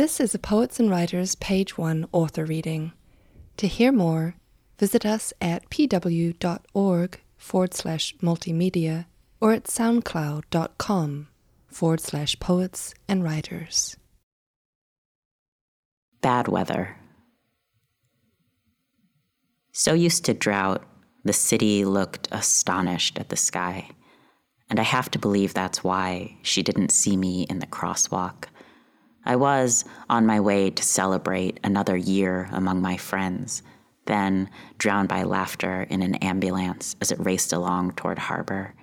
This is a Poets and Writers Page 1 author reading. To hear more, visit us at pw.org forward slash multimedia or at soundcloud.com forward slash poets and writers. Bad weather. So used to drought, the city looked astonished at the sky. And I have to believe that's why she didn't see me in the crosswalk. I was on my way to celebrate another year among my friends, then drowned by laughter in an ambulance as it raced along toward harbor.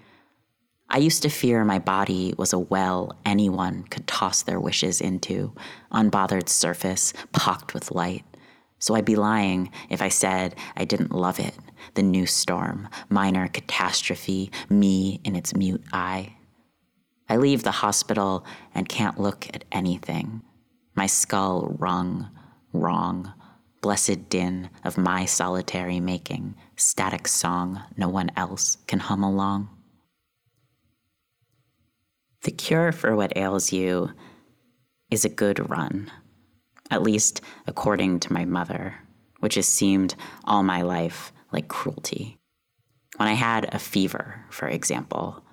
I used to fear my body was a well anyone could toss their wishes into, unbothered surface pocked with light. So I'd be lying if I said I didn't love it, the new storm, minor catastrophe, me in its mute eye. I leave the hospital and can't look at anything. My skull rung, wrong, blessed din of my solitary making, static song no one else can hum along. The cure for what ails you is a good run at least according to my mother, which has seemed all my life like cruelty. When I had a fever, for example,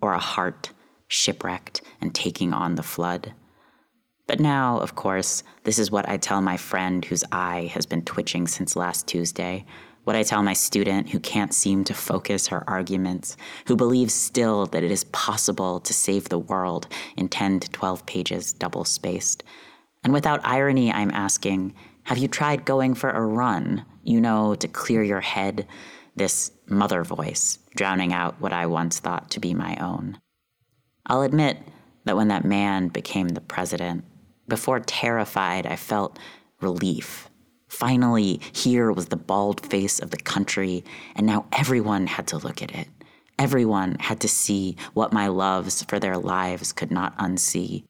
or a heart shipwrecked and taking on the flood. But now, of course, this is what I tell my friend whose eye has been twitching since last Tuesday, what I tell my student who can't seem to focus her arguments, who believes still that it is possible to save the world in 10 to 12 pages double spaced, and without irony, I'm asking Have you tried going for a run, you know, to clear your head? This mother voice, drowning out what I once thought to be my own. I'll admit that when that man became the president, before terrified, I felt relief. Finally, here was the bald face of the country, and now everyone had to look at it. Everyone had to see what my loves for their lives could not unsee.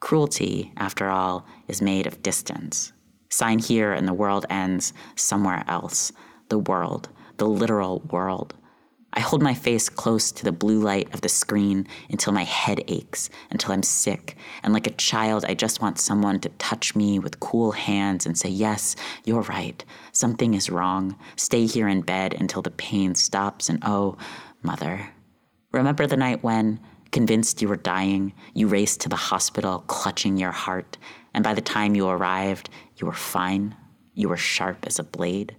Cruelty, after all, is made of distance. Sign here and the world ends somewhere else. The world, the literal world. I hold my face close to the blue light of the screen until my head aches, until I'm sick. And like a child, I just want someone to touch me with cool hands and say, Yes, you're right. Something is wrong. Stay here in bed until the pain stops. And oh, mother. Remember the night when, Convinced you were dying, you raced to the hospital, clutching your heart, and by the time you arrived, you were fine. You were sharp as a blade.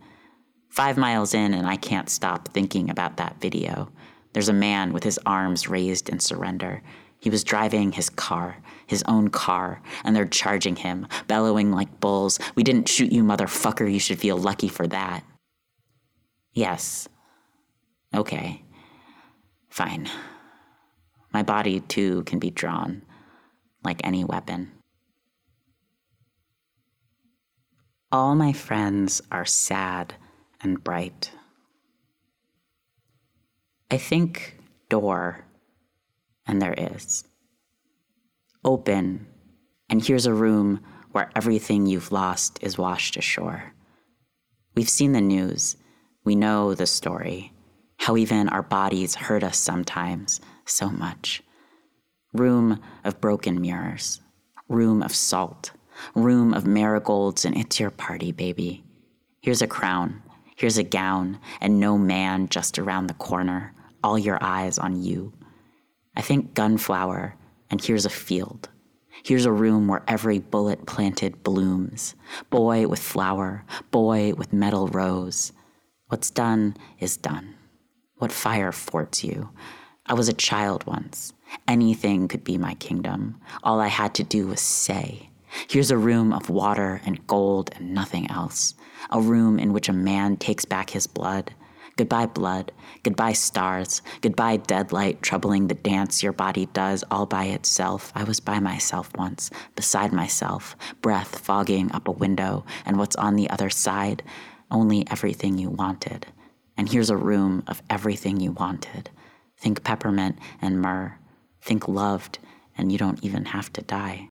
Five miles in, and I can't stop thinking about that video. There's a man with his arms raised in surrender. He was driving his car, his own car, and they're charging him, bellowing like bulls. We didn't shoot you, motherfucker. You should feel lucky for that. Yes. Okay. Fine. My body, too, can be drawn, like any weapon. All my friends are sad and bright. I think door, and there is. Open, and here's a room where everything you've lost is washed ashore. We've seen the news, we know the story, how even our bodies hurt us sometimes so much. Room of broken mirrors, room of salt, room of marigolds, and it's your party, baby. Here's a crown, here's a gown, and no man just around the corner, all your eyes on you. I think gunflower, and here's a field. Here's a room where every bullet planted blooms. Boy with flower, boy with metal rose. What's done is done. What fire forts you? I was a child once. Anything could be my kingdom. All I had to do was say, Here's a room of water and gold and nothing else. A room in which a man takes back his blood. Goodbye, blood. Goodbye, stars. Goodbye, dead light troubling the dance your body does all by itself. I was by myself once, beside myself, breath fogging up a window, and what's on the other side? Only everything you wanted. And here's a room of everything you wanted. Think peppermint and myrrh. Think loved, and you don't even have to die.